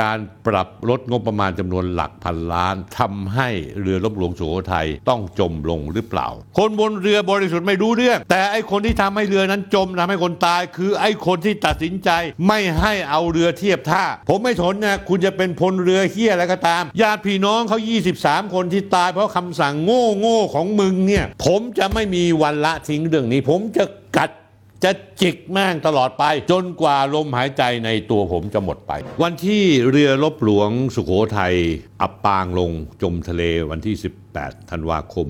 การปรับลดงบประมาณจำนวนหลักพันล้านทำให้เรือรบหลวงสุโขทัยต้องจมลงหรือเปล่า คนบนเรือบริสุทธิ์ไม่รู้เรื่อง แต่ไอ้คนที่ทำให้เรือนั้นจมทำให้คนตาย คือไอ้คนที่ตัดสินใจไม่ให้เอาเรือเทียบท่า ผมไม่สนนะคุณจะเป็นพลเรือเฮียอะไรก็ตามญาติพี่น้องเขา 23 คนที่ตายเพราะคำสั่งโง่โง่ของมึงเนี่ย ผมจะไม่มีวันละทิ้งเรื่องนี้ ผมจะกัด จะจิกแม่งตลอดไป จนกว่าลมหายใจในตัวผมจะหมดไป วันที่เรือรบหลวงสุโขทัยอับปางลงจมทะเลวันที่ 18 ธันวาคม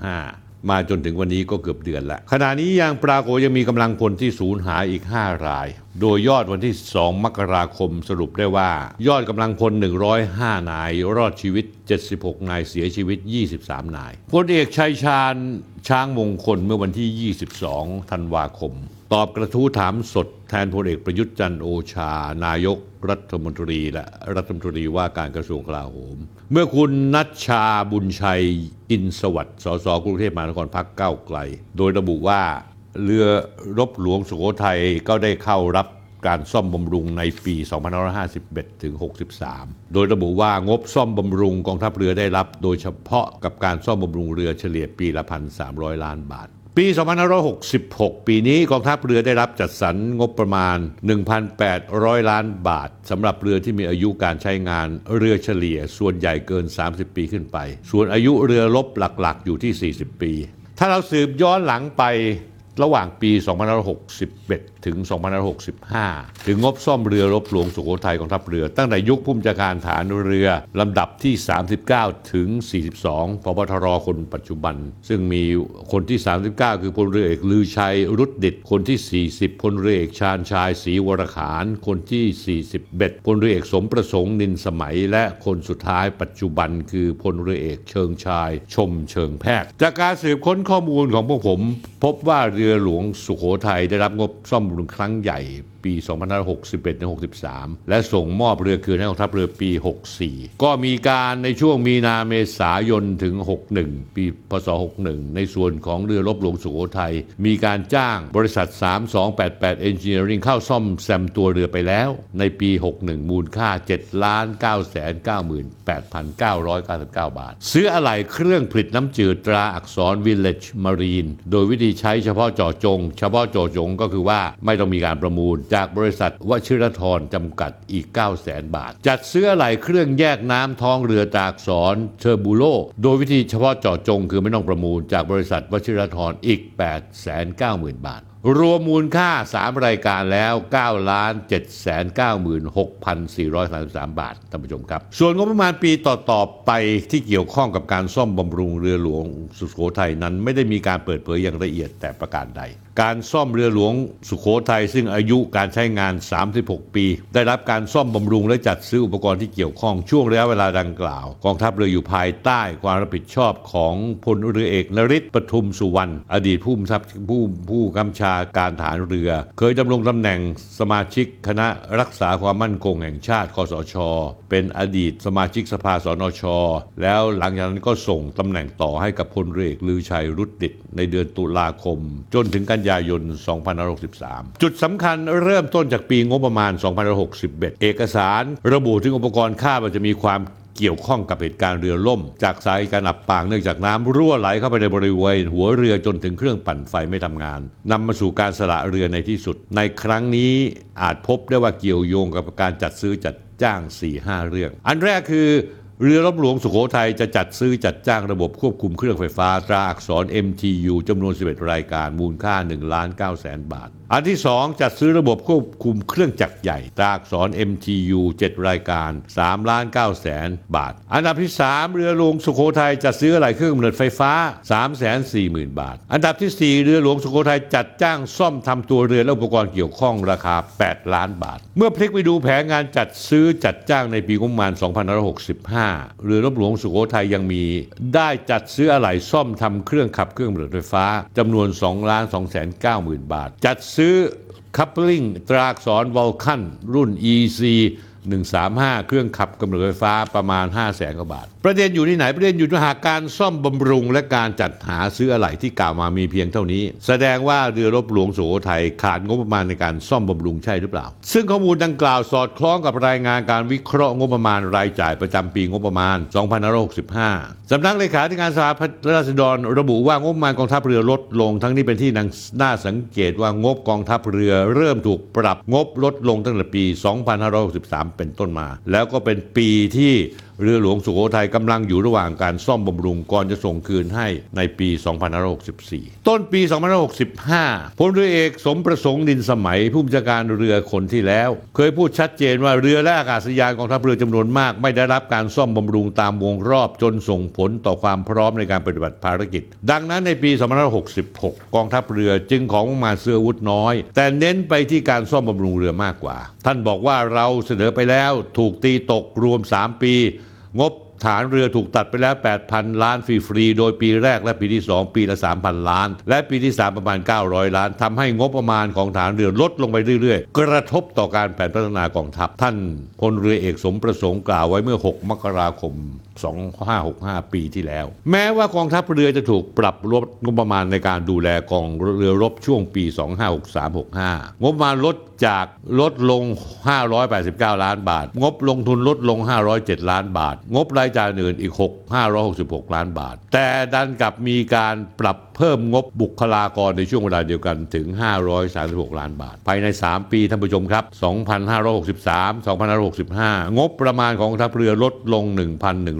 2565มาจนถึงวันนี้ก็เกือบเดือนล้วขณะนี้ยังปรากฏยังมีกำลังพลที่สูญหายอีก 5 ราย โดยยอดวันที่ 2 มกราคมสรุปได้ว่า ยอดกำลังพล 105 นายรอดชีวิต 76 นายเสียชีวิต 23 นายพลเอกชัยชาญช้างมงคลเมื่อวันที่ 22 ธันวาคม ตอบกระทู้ถามสดแทนพลเอกประยุทธ์จันทร์โอชา นายกรัฐมนตรีและรัฐมนตรีว่าการกระทรวงกลาโหม เมื่อคุณนัชชาบุญชัย อินสวัสดิ์สสกรุงเทพมหานครพักเก้าไกล โดยระบุว่าเรือรบหลวงสุโขทัยก็ได้เข้ารับ การซ่อมบำรุงในปี 2551 ถึง 63 โดยระบุว่างบซ่อมบำรุงกองทัพเรือได้รับ โดยเฉพาะกับการซ่อมบำรุงเรือเฉลี่ยปีละ 1,300 ล้านบาท ปี 2566 ปีนี้กองทัพเรือได้รับจัดสรรงบประมาณ 1,800 ล้านบาทสำหรับเรือที่มีอายุการใช้งานเรือเฉลี่ยส่วนใหญ่เกิน 30 ปีขึ้นไป ส่วนอายุเรือรบหลักๆ อยู่ที่ 40 ปี ถ้าเราสืบย้อนหลังไป ระหว่างปี 2561 ถึง 2565 ถึงงบซ่อมเรือรบหลวงสุโขทัยกองทัพเรือ ตั้งแต่ยุคผู้บัญชาการฐานเรือลำดับที่ 39 ถึง 42พบทรคนปัจจุบัน ซึ่งมีคนที่ 39 คือพลเรือเอกลือชัยรุดดิตคนที่ 40พลเรือเอกชาญชายศรีวรขาน คนที่ 41พลเรือเอกสมประสงค์นินสมัย และคนสุดท้ายปัจจุบันคือพลเรือเอกเชิงชาย ชมเชิงแพทย์ จากการสืบค้นข้อมูลของพวกผม พบว่าเรือหลวงสุโขทัยได้รับงบซ่อมบำรุงครั้งใหญ่ ปี 2561-63 และส่งมอบเรือคืนให้กองทัพเรือปี 64 ก็มีการในช่วงมีนาเมษายนถึง 61 ปีพศ 61 ในส่วนของเรือรบหลวงสุโขทัยมีการจ้างบริษัท 3288 Engineering เข้าซ่อมแซมตัวเรือไปแล้ว ในปี 61 มูลค่า 7 ล้าน9 9 8,999 บาท ซื้ออะไหล่เครื่องผลิตน้ำจืดตราอักษร Village Marine โดยวิธีใช้เฉพาะเจาะจง เฉพาะเจาะจงก็คือว่าไม่ต้องมีการประมูลจากบริษัทวชิรทรจำกัดอีก 9 0 0 0 0 0บาท จัดซื้ออะไหล่เครื่องแยกน้ำท้องเรือจากสอนเทอร์บูโล โดยวิธีเฉพาะเจาะจงคือไม่ต้องประมูล จากบริษัทวชิรทรอีก 8 9 0 0 0 0 บาท รวมมูลค่า 3 รายการแล้ว9ล้าน7 9 6 4 3 3 บาทท่านผู้ชมครับ ส่วนงบประมาณปีต่อ ๆ ไปที่เกี่ยวข้องกับการซ่อมบำรุงเรือหลวงสุโขทัยนั้นไม่ได้มีการเปิดเผยอย่างละเอียดแต่ประการใด การซ่อมเรือหลวงสุโขทัยซึ่งอายุการใช้งาน 36 ปี ได้รับการซ่อมบำรุงและจัดซื้ออุปกรณ์ที่เกี่ยวข้องช่วงระยะเวลาดังกล่าว กองทัพเรืออยู่ภายใต้ความรับผิดชอบของพลเรือเอกนริศปทุมสุวรรณอดีตผู้บังคับผู้ผู้กำชาการฐานเรือ เคยดำรงตำแหน่งสมาชิกคณะรักษาความมั่นคงแห่งชาติคอสช เป็นอดีตสมาชิกสภาสนช แล้วหลังจากนั้นก็ส่งตำแหน่งต่อให้กับพลเรือเอกลือชัยรุดดิตในเดือนตุลาคม จนถึงกันยายน 2563 จุดสำคัญเริ่มต้นจากปีงบประมาณ 2561 เอกสารระบุถึงอุปกรณ์ค่ามันจะมีความ เกี่ยวข้องกับเหตุการณ์เรือล่ม จากสายการอับปางเนื่องจากน้ำรั่วไหลเข้าไปในบริเวณหัวเรือจนถึงเครื่องปั่นไฟไม่ทำงานนำมาสู่การสละเรือในที่สุด ในครั้งนี้อาจพบได้ว่าเกี่ยวโยงกับการจัดซื้อจัดจ้าง4-5เรื่อง อันแรกคือเรือรบหลวงสุโขทัยจะจัดซื้อจัดจ้างระบบควบคุมเครื่องไฟฟ้าตราอักษร MTU จำนวน 11 รายการมูลค่า1ล้าน9แสนบาท อันที่ 2 จัดซื้อระบบควบคุมเครื่องจักรใหญ่ตราอักษร MTU 7 รายการ 3 ล้าน9แสนบาท อันดับที่ 3 เรือหลวงสุโขทัยจัดซื้ออะไหล่เครื่องกำเนิดไฟฟ้า3แสน4หมื่นบาท อันดับทีสี่ 4 เรือหลวงสุโขทัยจัดจ้างซ่อมทำตัวเรือและอุปกรณ์เกี่ยวข้องราคา 8 ล้านบาท เมื่อพลิกไปดูแผนงานจัดซื้อจัดจ้างในปีงบประมาณ 2565 เรือรบหลวงสุโขทัยยังมี ได้จัดซื้ออะไหล่ซ่อมทำเครื่องขับเครื่องกำเนิดไฟฟ้าจำนวน2ล้าน2แสน9หมื่นบาท จัดซื้ื้อคัพลิงตราอักษรวอลคันรุ่น EC 135 เครื่องขับกำเนิดไฟฟ้าประมาณ 5 0 0แสนกว่าบาท ประเด็นอยู่ที่ไหนประเด็นอยู่ที่หากการซ่อมบำรุง และการจัดหาซื้ออะไหล่ที่กล่าวมามีเพียงเท่านี้ แสดงว่าเรือรบหลวงสุโขทัยขาดงบประมาณในการซ่อมบำรุงใช่หรือเปล่า ซึ่งข้อมูลดังกล่าวสอดคล้องกับรายงานการวิเคราะห์งบประมาณรายจ่ายประจำปีงบประมาณ 2565สำนักเลขาธิการสภาราษฎรระบุว่างบประมาณกองทัพเรือลดลงทั้งนี้เป็นที่น่าสังเกตว่างบกองทัพเรือเริ่มถูกปรับงบลดลงตั้งแต่ปี 2563เป็นต้นมา แล้วก็เป็นปีที่ เรือหลวงสุโขทัยกำลังอยู่ระหว่างการซ่อมบำรุงก่อนจะส่งคืนให้ในปี 2564 ต้นปี 2565พลเรือเอกสมประสงค์นินสมัยผู้บัญชาการเรือคนที่แล้ว เคยพูดชัดเจนว่าเรือและอากาศยานกองทัพเรือจำนวนมาก ไม่ได้รับการซ่อมบำรุงตามวงรอบจนส่งผลต่อความพร้อมในการปฏิบัติภารกิจ ดังนั้นในปี 2566 กองทัพเรือจึงของมาเสื้อวุธน้อย แต่เน้นไปที่การซ่อมบำรุงเรือมากกว่า ท่านบอกว่าเราเสนอไปแล้วถูกตีตกรวม 3 ปี งบ ฐานเรือถูกตัดไปแล้ว 8,000 ล้านฟรีๆ โดยปีแรกและปีที่ 2 ปีละ 3,000 ล้าน และปีที่ 3 ประมาณ 900 ล้านทำให้งบประมาณของฐานเรือลดลงไปเรื่อยๆ กระทบต่อการแผนพัฒนากองทัพ ท่านพลเรือเอกสมประสงค์กล่าวไว้เมื่อ 6 มกราคม 2565 ปีที่แล้ว แม้ว่ากองทัพเรือจะถูกปรับลดงบประมาณในการดูแลกองเรือรบช่วงปี 2563-65 งบประมาณลดจากลดลง 589 ล้านบาท งบลงทุนลดลง 507 ล้านบาท งบรายจ่ายอื่นอีก 6 566 ล้านบาท แต่ดันกลับมีการปรับ เพิ่มงบบุคลากรในช่วงเวลาเดียวกันถึง 536 ล้านบาท ภายใน 3 ปีท่านผู้ชมครับ 2563 2565 งบประมาณของทัพเรือลดลง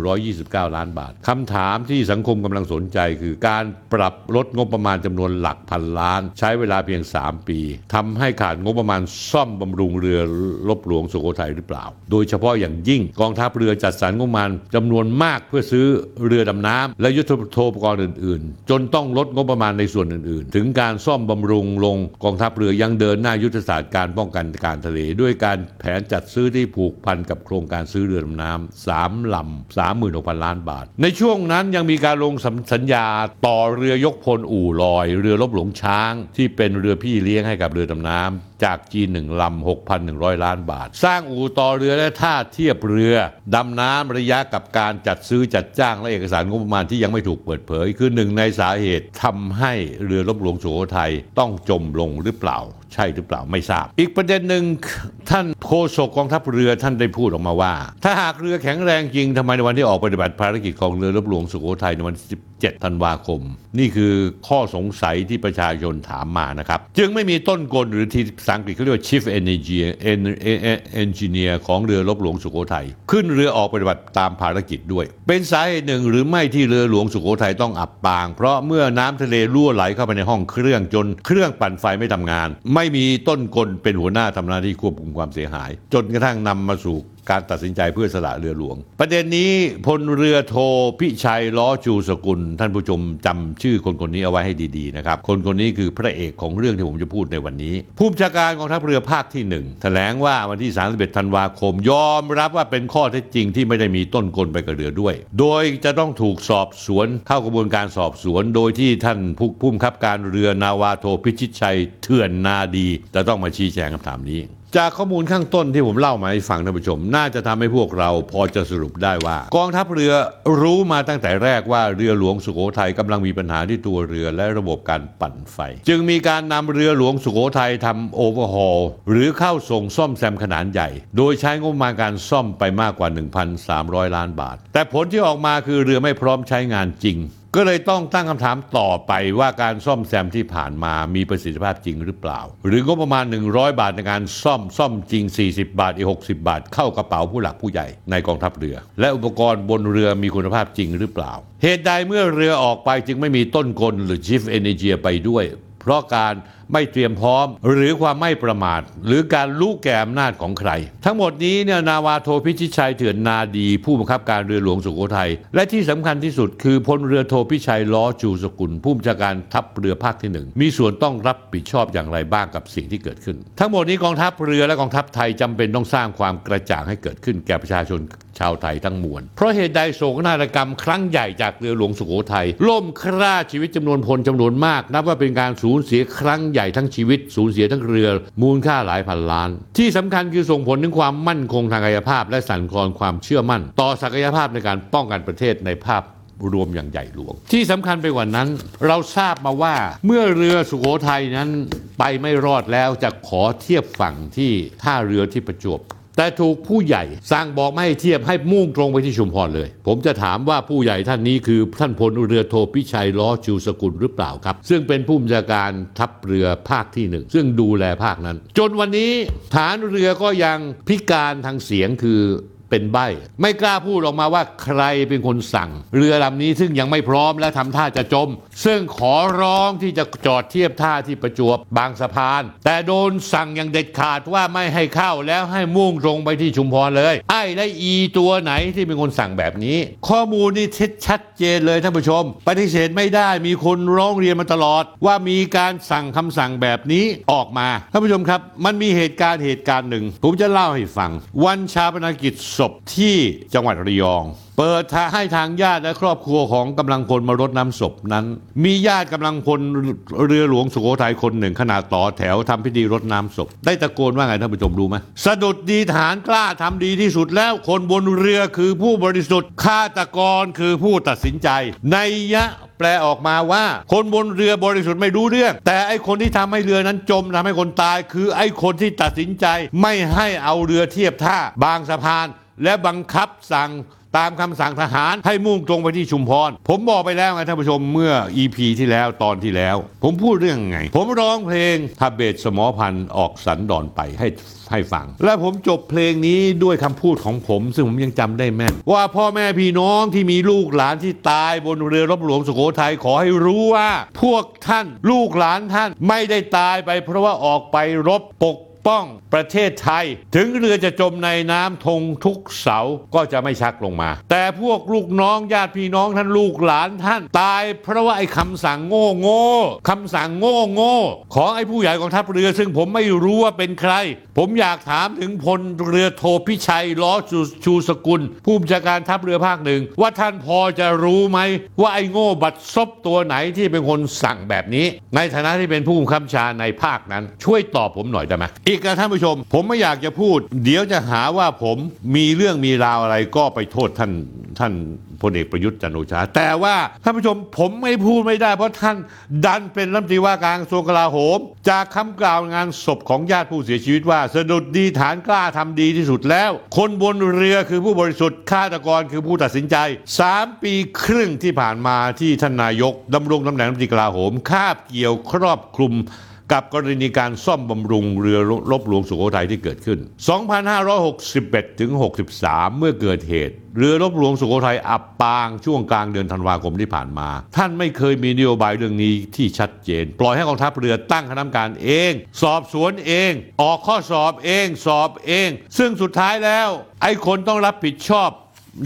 1,129 ล้านบาทคำถามที่สังคมกำลังสนใจคือการปรับลดงบประมาณจำนวนหลักพันล้าน ใช้เวลาเพียง 3 ปีทำให้ขาดงบประมาณซ่อมบำรุงเรือรบหลวงสุโขทัยหรือเปล่า โดยเฉพาะอย่างยิ่งกองทัพเรือจัดสรรงบประมาณจำนวนมากเพื่อซื้อเรือดำน้ำและยุทโธปกรณ์อื่น ๆ จนต้องลดงบประมาณในส่วนอื่นๆ ถึงการซ่อมบำรุงลงกองทัพเรือยังเดินหน้ายุทธศาสตร์การป้องกันการทะเล ด้วยการแผนจัดซื้อที่ผูกพันกับโครงการซื้อเรือดำน้ำสามลำสามหมื่นหกพันล้านบาท ในช่วงนั้นยังมีการลงสัญญาต่อเรือยกพลอู่ลอย เรือลบหลงช้าง ที่เป็นเรือพี่เลี้ยงให้กับเรือดำน้ำ จากจีนหนึ่งลำ 6,100 ล้านบาท สร้างอู่ต่อเรือและท่าเทียบเรือ ดำน้ำระยะกับการจัดซื้อจัดจ้างและเอกสารงบประมาณที่ยังไม่ถูกเปิดเผย คือหนึ่งในสาเหตุทำให้เรือรบหลวงสุโขทัยต้องจมลงหรือเปล่า ใช่หรือเปล่าไม่ทราบ อีกประเด็นหนึ่งท่านโฆษกกองทัพเรือท่านได้พูดออกมาว่า ถ้าหากเรือแข็งแรงจริงทำไมในวันที่ออกปฏิบัติภารกิจของเรือรบหลวงสุโขทัยในวันที่17 ธันวาคม นี่คือข้อสงสัยที่ประชาชนถามมานะครับ จึงไม่มีต้นกลหรือที่ภาษาอังกฤษเขาเรียกว่า chief engineer engineer ของเรือรบหลวงสุโขทัยขึ้นเรือออกปฏิบัติตามภารกิจด้วย เป็นสาเหตุหนึ่งหรือไม่ที่เรือหลวงสุโขทัยต้องอับปาง เพราะเมื่อน้ำทะเลรั่วไหลเข้าไปในห้องเครื่องจนเครื่องปั่นไฟไม่ทำงานไไม่มีต้นกลเป็นหัวหน้าทำหน้าที่ควบคุมความเสียหาย จนกระทั่งนำมาสู่ การตัดสินใจเพื่อสละเรือหลวง ประเด็นนี้พลเรือโทพิชัยล้อจูสกุล ท่านผู้ชมจำชื่อคนคนนี้เอาไว้ให้ดีๆนะครับ คนคนนี้คือพระเอกของเรื่องที่ผมจะพูดในวันนี้ ผู้บัญชาการกองทัพเรือภาคที่หนึ่งแถลงว่าวันที่ 31 ธันวาคม ยอมรับว่าเป็นข้อเท็จจริงที่ไม่ได้มีต้นกลไปกับเรือด้วย โดยจะต้องถูกสอบสวนเข้ากระบวนการสอบสวน โดยที่ท่านผู้ผู้บังคับการเรือนาวาโทพิชิตชัยเถื่อนนาดีจะต้องมาชี้แจงคำถามนี้ จากข้อมูลข้างต้นที่ผมเล่ามาให้ฟังท่านผู้ชม น่าจะทำให้พวกเราพอจะสรุปได้ว่า กองทัพเรือรู้มาตั้งแต่แรกว่าเรือหลวงสุโขทัยกำลังมีปัญหาที่ตัวเรือและระบบการปั่นไฟ จึงมีการนำเรือหลวงสุโขทัยทำโอเวอร์ฮอลหรือเข้าส่งซ่อมแซมขนาดใหญ่ โดยใช้งบประมาณการซ่อมไปมากกว่า 1,300 ล้านบาท แต่ผลที่ออกมาคือเรือไม่พร้อมใช้งานจริง ก็เลยต้องตั้งคำถามต่อไปว่าการซ่อมแซมที่ผ่านมามีประสิทธิภาพจริงหรือเปล่า หรืองบประมาณ 100 บาทในการซ่อมซ่อมจริง 40 บาทอีก60 บาท เข้ากระเป๋าผู้หลักผู้ใหญ่ในกองทัพเรือ และอุปกรณ์บนเรือมีคุณภาพจริงหรือเปล่า เหตุใดเมื่อเรือออกไปจึงไม่มีต้นกลหรือ Chief Engineer ไปด้วย เพราะการ ไม่เตรียมพร้อม หรือความไม่ประมาท หรือการรู้แก่อำนาจของใคร ทั้งหมดนี้เนี่ยนาวาโทพิชิตชัยเถื่อนนาดีผู้บังคับการเรือหลวงสุโขทัยและที่สำคัญที่สุดคือพลเรือโทพิชัยล้อจูสกุลผู้บัญชาการทัพเรือภาคที่หนึ่งมีส่วนต้องรับผิดชอบอย่างไรบ้างกับสิ่งที่เกิดขึ้น ทั้งหมดนี้กองทัพเรือและกองทัพไทยจำเป็นต้องสร้างความกระจ่างให้เกิดขึ้นแก่ประชาชนชาวไทยทั้งมวล เพราะเหตุใดโศกนาฏกรรมครั้งใหญ่จากเรือหลวงสุโขทัยล่มคร่าชีวิตจำนวนพลจำนวนมาก นับว่าเป็นการสูญเสียครั้งใหญ่ญ่ทั้งชีวิตสูญเสียทั้งเรือ มูลค่าหลายพันล้าน ที่สำคัญคือส่งผลถึงความมั่นคงทางกายภาพ และสั่นคลอนความเชื่อมั่น ต่อศักยภาพในการป้องกันประเทศในภาพรวมอย่างใหญ่หลวง ที่สำคัญไปกว่านั้น เราทราบมาว่าเมื่อเรือสุโขทัยนั้นไปไม่รอดแล้วจะขอเทียบฝั่งที่ท่าเรือที่ประจวบ แต่ถูกผู้ใหญ่สั่งบอกไม่ให้เทียบให้มุ่งตรงไปที่ชุมพรเลย ผมจะถามว่าผู้ใหญ่ท่านนี้คือท่านพลเรือโทพิชัยล้อจูสกุลหรือเปล่าครับ ซึ่งเป็นผู้บัญชาการทัพเรือภาคที่หนึ่งซึ่งดูแลภาคนั้น จนวันนี้ฐานเรือก็ยังพิการทางเสียงคือ เป็นใบไม่กล้าพูดออกมาว่าใครเป็นคนสั่ง เรือลำนี้ซึ่งยังไม่พร้อมและทำท่าจะจม ซึ่งขอร้องที่จะจอดเทียบท่าที่ประจวบบางสะพาน แต่โดนสั่งอย่างเด็ดขาดว่าไม่ให้เข้าแล้วให้มุ่งตรงไปที่ชุมพรเลย ไอ้และอีตัวไหนที่เป็นคนสั่งแบบนี้ ข้อมูลนี่ชัดเจนเลยท่านผู้ชม ปฏิเสธไม่ได้มีคนร้องเรียนมาตลอด ว่ามีการสั่งคำสั่งแบบนี้ออกมาท่านผู้ชมครับ มันมีเหตุการณ์เหตุการณ์หนึ่ง ผมจะเล่าให้ฟัง วันชาปนกิจศพที่จังหวัดระยอง เปิดทางให้ทางญาติและครอบครัวของกำลังพลมารดน้ำศพนั้น มีญาติกำลังพลเรือหลวงสุโขทัยคนหนึ่งขนาดต่อแถวทำพิธีรดน้ำศพ ได้ตะโกนว่าไงท่านผู้ชมรู้ไหมสะดุดดีฐานกล้าทำดีที่สุดแล้วคนบนเรือคือผู้บริสุทธิ์ฆาตกรคือผู้ตัดสินใจ ในยะแปลออกมาว่า คนบนเรือบริสุทธิ์ไม่รู้เรื่อง แต่ไอ้คนที่ทำให้เรือนั้นจมทำให้คนตาย คือไอ้คนที่ตัดสินใจ ไม่ให้เอาเรือเทียบท่าบางสะพาน และบังคับสั่ง ตามคำสั่งทหารให้มุ่งตรงไปที่ชุมพร ผมบอกไปแล้วไงท่านผู้ชมเมื่อ EP ที่แล้วตอนที่แล้ว ผมพูดเรื่องไง ผมร้องเพลงทาเบตสมอพันธ์ออกสันดอนไปให้ให้ฟัง และผมจบเพลงนี้ด้วยคำพูดของผม ซึ่งผมยังจำได้แม่นว่าพ่อแม่พี่น้องที่มีลูกหลานที่ตายบนเรือรบหลวงสุโขทัยขอให้รู้ว่า พวกท่านลูกหลานท่านไม่ได้ตายไป เพราะว่าออกไปรบปก ป้องประเทศไทย ถึงเรือจะจมในน้ำธงทุกเสาก็จะไม่ชักลงมา แต่พวกลูกน้องญาติพี่น้องท่านลูกหลานท่าน ตายเพราะว่าไอ้คำสั่งโง่โง่คำสั่งโง่โง่ของไอ้ผู้ใหญ่กองทัพเรือ ซึ่งผมไม่รู้ว่าเป็นใคร ผมอยากถามถึงพลเรือโทพิชัยล้อชูชูสกุล ผู้บัญชาการทัพเรือภาคหนึ่ง ว่าท่านพอจะรู้ไหม ว่าไอ้โง่บัดซบตัวไหนที่เป็นคนสั่งแบบนี้ ในฐานะที่เป็นผู้บังคับบัญชาในภาคนั้น ช่วยตอบผมหน่อยได้ไหมอีกนะท่านผู้ชม ผมไม่อยากจะพูด เดี๋ยวจะหาว่าผมมีเรื่องมีราวอะไรก็ไปโทษท่านท่านพลเอกประยุทธ์จันโอชา แต่ว่าท่านผู้ชมผมไม่พูดไม่ได้ เพราะท่านดันเป็นรัฐมนตรีว่าการกระทรวงกลาโหม จากคำกล่าวงานศพของญาติผู้เสียชีวิตว่าสะดุดดีฐานกล้าทำดีที่สุดแล้ว คนบนเรือคือผู้บริสุทธิ์ฆาตกรคือผู้ตัดสินใจ 3 ปีครึ่งที่ผ่านมาที่ท่านนายกดำรงตำแหน่งรัฐมนตรีกลาโหมคาบเกี่ยวครอบคลุม กับกรณีการซ่อมบำรุงเรือรบหลวงสุโขทัยที่เกิดขึ้น 2561 ถึง 63 เมื่อเกิดเหตุ เรือรบหลวงสุโขทัยอับปางช่วงกลางเดือนธันวาคมที่ผ่านมา ท่านไม่เคยมีนโยบายเรื่องนี้ที่ชัดเจน ปล่อยให้กองทัพเรือตั้งคณะกรรมการเอง สอบสวนเอง ออกข้อสอบเอง สอบเอง ซึ่งสุดท้ายแล้ว ไอ้คนต้องรับผิดชอบ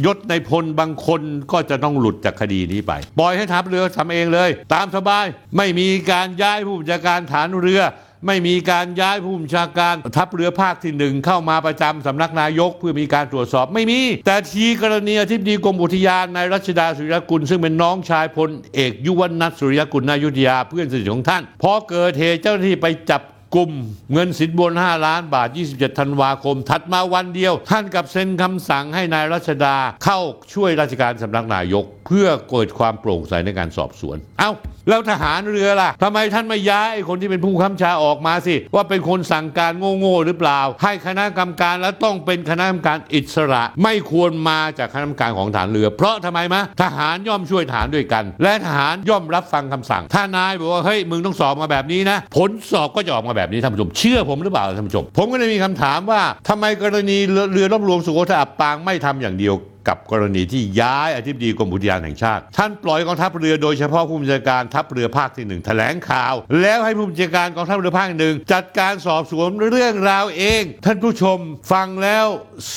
ยศในพลบางคนก็จะต้องหลุดจากคดีนี้ไป ปล่อยให้ทัพเรือทำเองเลย ตามสบายไม่มีการย้ายผู้บัญชาการฐานเรือ ไม่มีการย้ายผู้บัญชาการทัพเรือภาคที่หนึ่งเข้ามาประจำสำนักนายกเพื่อมีการตรวจสอบไม่มี แต่ทีกรณีอธิบดีกรมอุทยานนายรัชดาสุริยกุล ซึ่งเป็นน้องชายพลเอกยุวนัทสุริยกุลนายุทธยาเพื่อนสนิทของท่านพอเกิดเหตุเจ้าหน้าที่ไปจับ กลุ่มเงินสินบน 5 ล้านบาท 27 ธันวาคม ถัดมาวันเดียว ท่านกับเซ็นคำสั่งให้นายรัชดาเข้าช่วยราชการสำนักนายก เพื่อเกิดความโปร่งใสในการสอบสวน เอ้าแล้วทหารเรือล่ะทำไมท่านไม่ย้ายคนที่เป็นผู้ค้ำชาออกมาสิ ว่าเป็นคนสั่งการโง่ๆหรือเปล่า ให้คณะกรรมการและต้องเป็นคณะกรรมการอิสระ ไม่ควรมาจากคณะกรรมการของฐานเรือ เพราะทำไมมะทหารย่อมช่วยทหารด้วยกัน และทหารย่อมรับฟังคำสั่งถ้านายบอกว่าเฮ้ยมึงต้องสอบมาแบบนี้นะ ผลสอบก็จะออกมาแบบแบบนี้ท่านผู้ชมเชื่อผมหรือเปล่าท่านผู้ชม ผมก็เลยมีคำถามว่าทำไมกรณีเรือรบหลวงสุโขทัยอับปางไม่ทำอย่างเดียวกับกรณีที่ย้ายอธิบดีกรมอุทยานแห่งชาติ ท่านปล่อยกองทัพเรือโดยเฉพาะผู้บัญชาการทัพเรือภาคที่หนึ่งแถลงข่าว แล้วให้ผู้บัญชาการกองทัพเรือภาคหนึ่งจัดการสอบสวนเรื่องราวเอง ท่านผู้ชมฟังแล้ว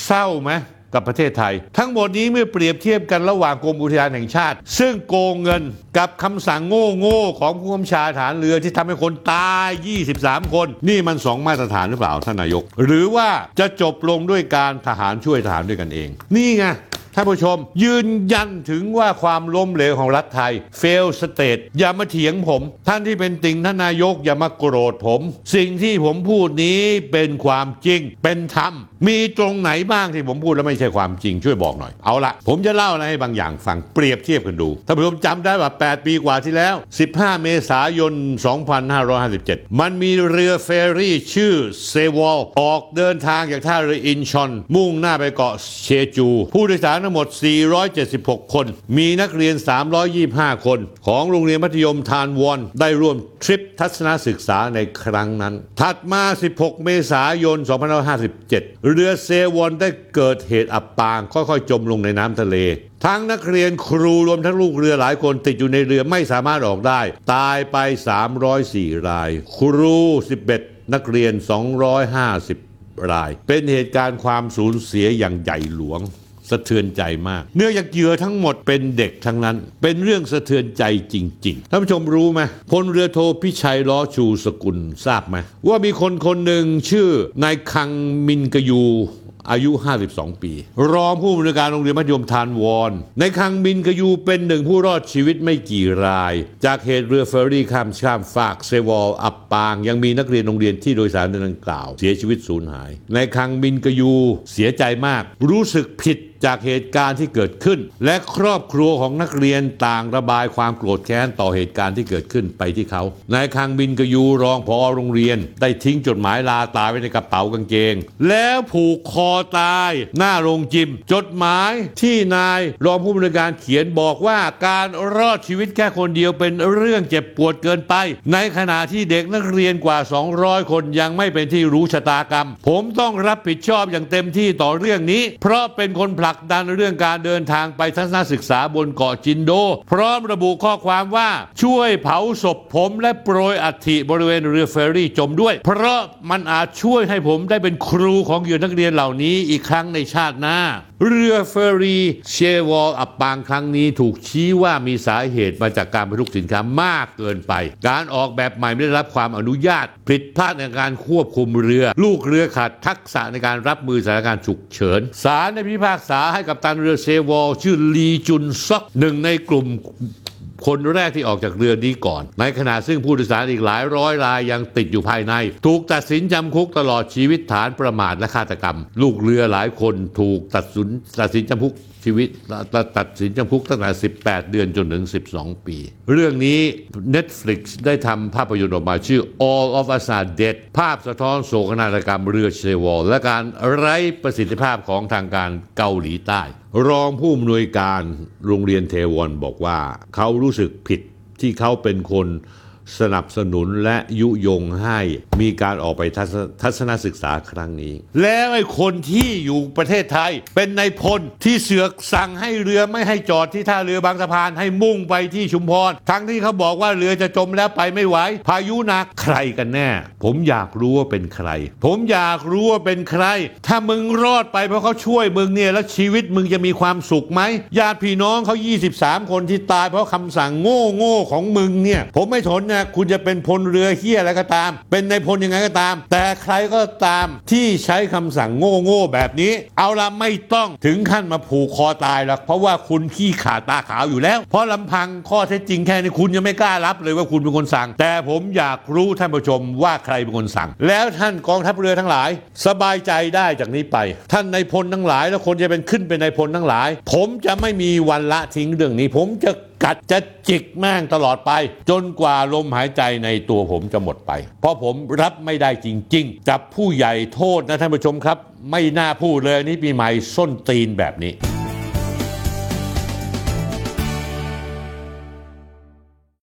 เศร้าไหม กับประเทศไทย ทั้งหมดนี้เมื่อเปรียบเทียบกันระหว่างกรมอุทยานแห่งชาติ ซึ่งโกงเงินกับคำสั่งโง่โง่ของผู้กำชาฐานเรือที่ทำให้คนตาย 23 คน นี่มันสองมาตรฐานหรือเปล่าท่านนายก หรือว่าจะจบลงด้วยการทหารช่วยทหารด้วยกันเอง นี่ไง ท่านผู้ชม ยืนยันถึงว่าความล้มเหลวของรัฐไทย fail state อย่ามาเถียงผม ท่านที่เป็นติ่งท่านนายกอย่ามาโกรธผม สิ่งที่ผมพูดนี้เป็นความจริง เป็นธรรม มีตรงไหนบ้างที่ผมพูดแล้วไม่ใช่ความจริงช่วยบอกหน่อย เอาละผมจะเล่าอะไรให้บางอย่างฟังเปรียบเทียบกันดูท่านผู้ชมจำได้ว่า 8 ปีกว่าที่แล้ว 15 เมษายน 2557 มันมีเรือเฟอร์รี่ชื่อเซวอลออกเดินทางจากท่าเรืออินชอน มุ่งหน้าไปเกาะเชจู ผู้โดยสารทั้งหมด 476 คน มีนักเรียน 325 คน ของโรงเรียนมัธยมทานวอน ได้ร่วมทริปทัศนศึกษาในครั้งนั้น ถัดมา 16 เมษายน 2557 เรือเซวอนได้เกิดเหตุอับปาง ค่อยๆ จมลงในน้ำทะเลทั้งนักเรียนครูรวมทั้งลูกเรือหลายคนติดอยู่ในเรือไม่สามารถออกได้ ตายไป 304 ราย ครู 11 นักเรียน 250 ราย เป็นเหตุการณ์ความสูญเสียอย่างใหญ่หลวง สะเทือนใจมาก เนื่องจากเหยื่อทั้งหมดเป็นเด็กทั้งนั้น เป็นเรื่องสะเทือนใจจริงๆท่านผู้ชมรู้ไหมพลเรือโทพิชัยล้อชูสกุลทราบไหมว่ามีคนคนหนึ่งชื่อนายคังมินกยูอายุ 52 ปี รองผู้บริการโรงเรียนมัธยมทานวอน ในคังบินกยูเป็นหนึ่งผู้รอดชีวิตไม่กี่ราย จากเหตุเรือเฟอร์รี่ข้ามข้ามฝากเซวอลอับปาง ยังมีนักเรียนโรงเรียนที่โดยสารดังกล่าว เสียชีวิตสูญหาย ในคังบินกยูเสียใจมาก รู้สึกผิดจากเหตุการณ์ที่เกิดขึ้น และครอบครัวของนักเรียนต่างระบายความโกรธแค้นต่อเหตุการณ์ที่เกิดขึ้นไปที่เขานายคังบินกยูรองพอโรงเรียน ได้ทิ้งจดหมายลาตายไว้ในกระเป๋ากางเกง แล้วผูกคอตาย หน้าโรงจิม จดหมายที่นายรองผู้บริการเขียนบอกว่าการรอดชีวิตแค่คนเดียวเป็นเรื่องเจ็บปวดเกินไป ในขณะที่เด็กนักเรียนกว่า 200 คนยังไม่เป็นที่รู้ชะตากรรม ผมต้องรับผิดชอบอย่างเต็มที่ต่อเรื่องนี้ เพราะเป็นคนผลัักดันเรื่องการเดินทางไปทัศนศึกษาบนเกาะจินโด พร้อมระบุข้อความว่าช่วยเผาศพผมและโปรยอัฐิบริเวณเรือเฟอร์รี่จมด้วย เพราะมันอาจช่วยให้ผมได้เป็นครูของเหยื่อนักเรียนเหล่านี้อีกครั้งในชาติหน้า เรือเฟอร์รี่เชวอลอับปางครั้งนี้ถูกชี้ว่ามีสาเหตุมาจากการบรรทุกสินค้ามากเกินไป การออกแบบใหม่ไม่ได้รับความอนุญาต ผิดพลาดในการควบคุมเรือ ลูกเรือขาดทักษะในการรับมือสถานการณ์ฉุกเฉินศาลในพิพากษาให้กับตันเรือเชวอลชื่อลีจุนซอกหนึ่งในกลุ่ม คนแรกที่ออกจากเรือนี้ก่อน ในขณะซึ่งผู้โดยสารอีกหลายร้อยรายยังติดอยู่ภายใน ถูกตัดสินจำคุกตลอดชีวิตฐานประมาทและฆาตกรรม ลูกเรือหลายคนถูกตัดสินตัดสินจำคุกชีวิตตัดตัดสินจำคุกตั้งแต่ 18 เดือนจนถึง 12 ปี เรื่องนี้ Netflix ได้ทำภาพยนตร์ออกมาชื่อ All of Us Are Dead ภาพสะท้อนโศกนาฏกรรมเรือเชวอลและการไร้ประสิทธิภาพของทางการเกาหลีใต้ รองผู้อำนวยการโรงเรียนเทวอนบอกว่า เขารู้สึกผิดที่เขาเป็นคน สนับสนุนและยุยงให้มีการออกไปทัศนศึกษาครั้งนี้ แล้วไอ้คนที่อยู่ประเทศไทยเป็นนายพลที่เสือกสั่งให้เรือไม่ให้จอดที่ท่าเรือบางสะพานให้มุ่งไปที่ชุมพร ทั้งที่เขาบอกว่าเรือจะจมแล้วไปไม่ไหวพายุหนักใครกันแน่ ผมอยากรู้ว่าเป็นใคร ผมอยากรู้ว่าเป็นใคร ถ้ามึงรอดไปเพราะเขาช่วยมึงเนี่ยแล้วชีวิตมึงจะมีความสุขไหมญาติพี่น้องเขา 23 คนที่ตายเพราะคำสั่งโง่โง่ของมึงเนี่ย ผมไม่ทนนะคุณจะเป็นพลเรือเฮียอะไรก็ตาม เป็นในพลยังไงก็ตาม แต่ใครก็ตามที่ใช้คำสั่งโง่โง่ๆแบบนี้ เอาละไม่ต้องถึงขั้นมาผูกคอตายหรอกเพราะว่าคุณขี้ขาดตาขาวอยู่แล้ว เพราะลำพังข้อเท็จจริงแค่นี้คุณยังไม่กล้ารับเลยว่าคุณเป็นคนสั่ง แต่ผมอยากรู้ท่านผู้ชมว่าใครเป็นคนสั่ง แล้วท่านกองทัพเรือทั้งหลาย สบายใจได้จากนี้ไป ท่านในพลทั้งหลาย แล้วคนจะเป็นขึ้นเป็นในพลทั้งหลาย ผมจะไม่มีวันละทิ้งเรื่องนี้ ผมจะ กัดจะจิกแม่งตลอดไป จนกว่าลมหายใจในตัวผมจะหมดไป เพราะผมรับไม่ได้จริงๆจับผู้ใหญ่โทษนะท่านผู้ชมครับ ไม่น่าพูดเลยนนี่ปีใหม่ส้นตีนแบบนี้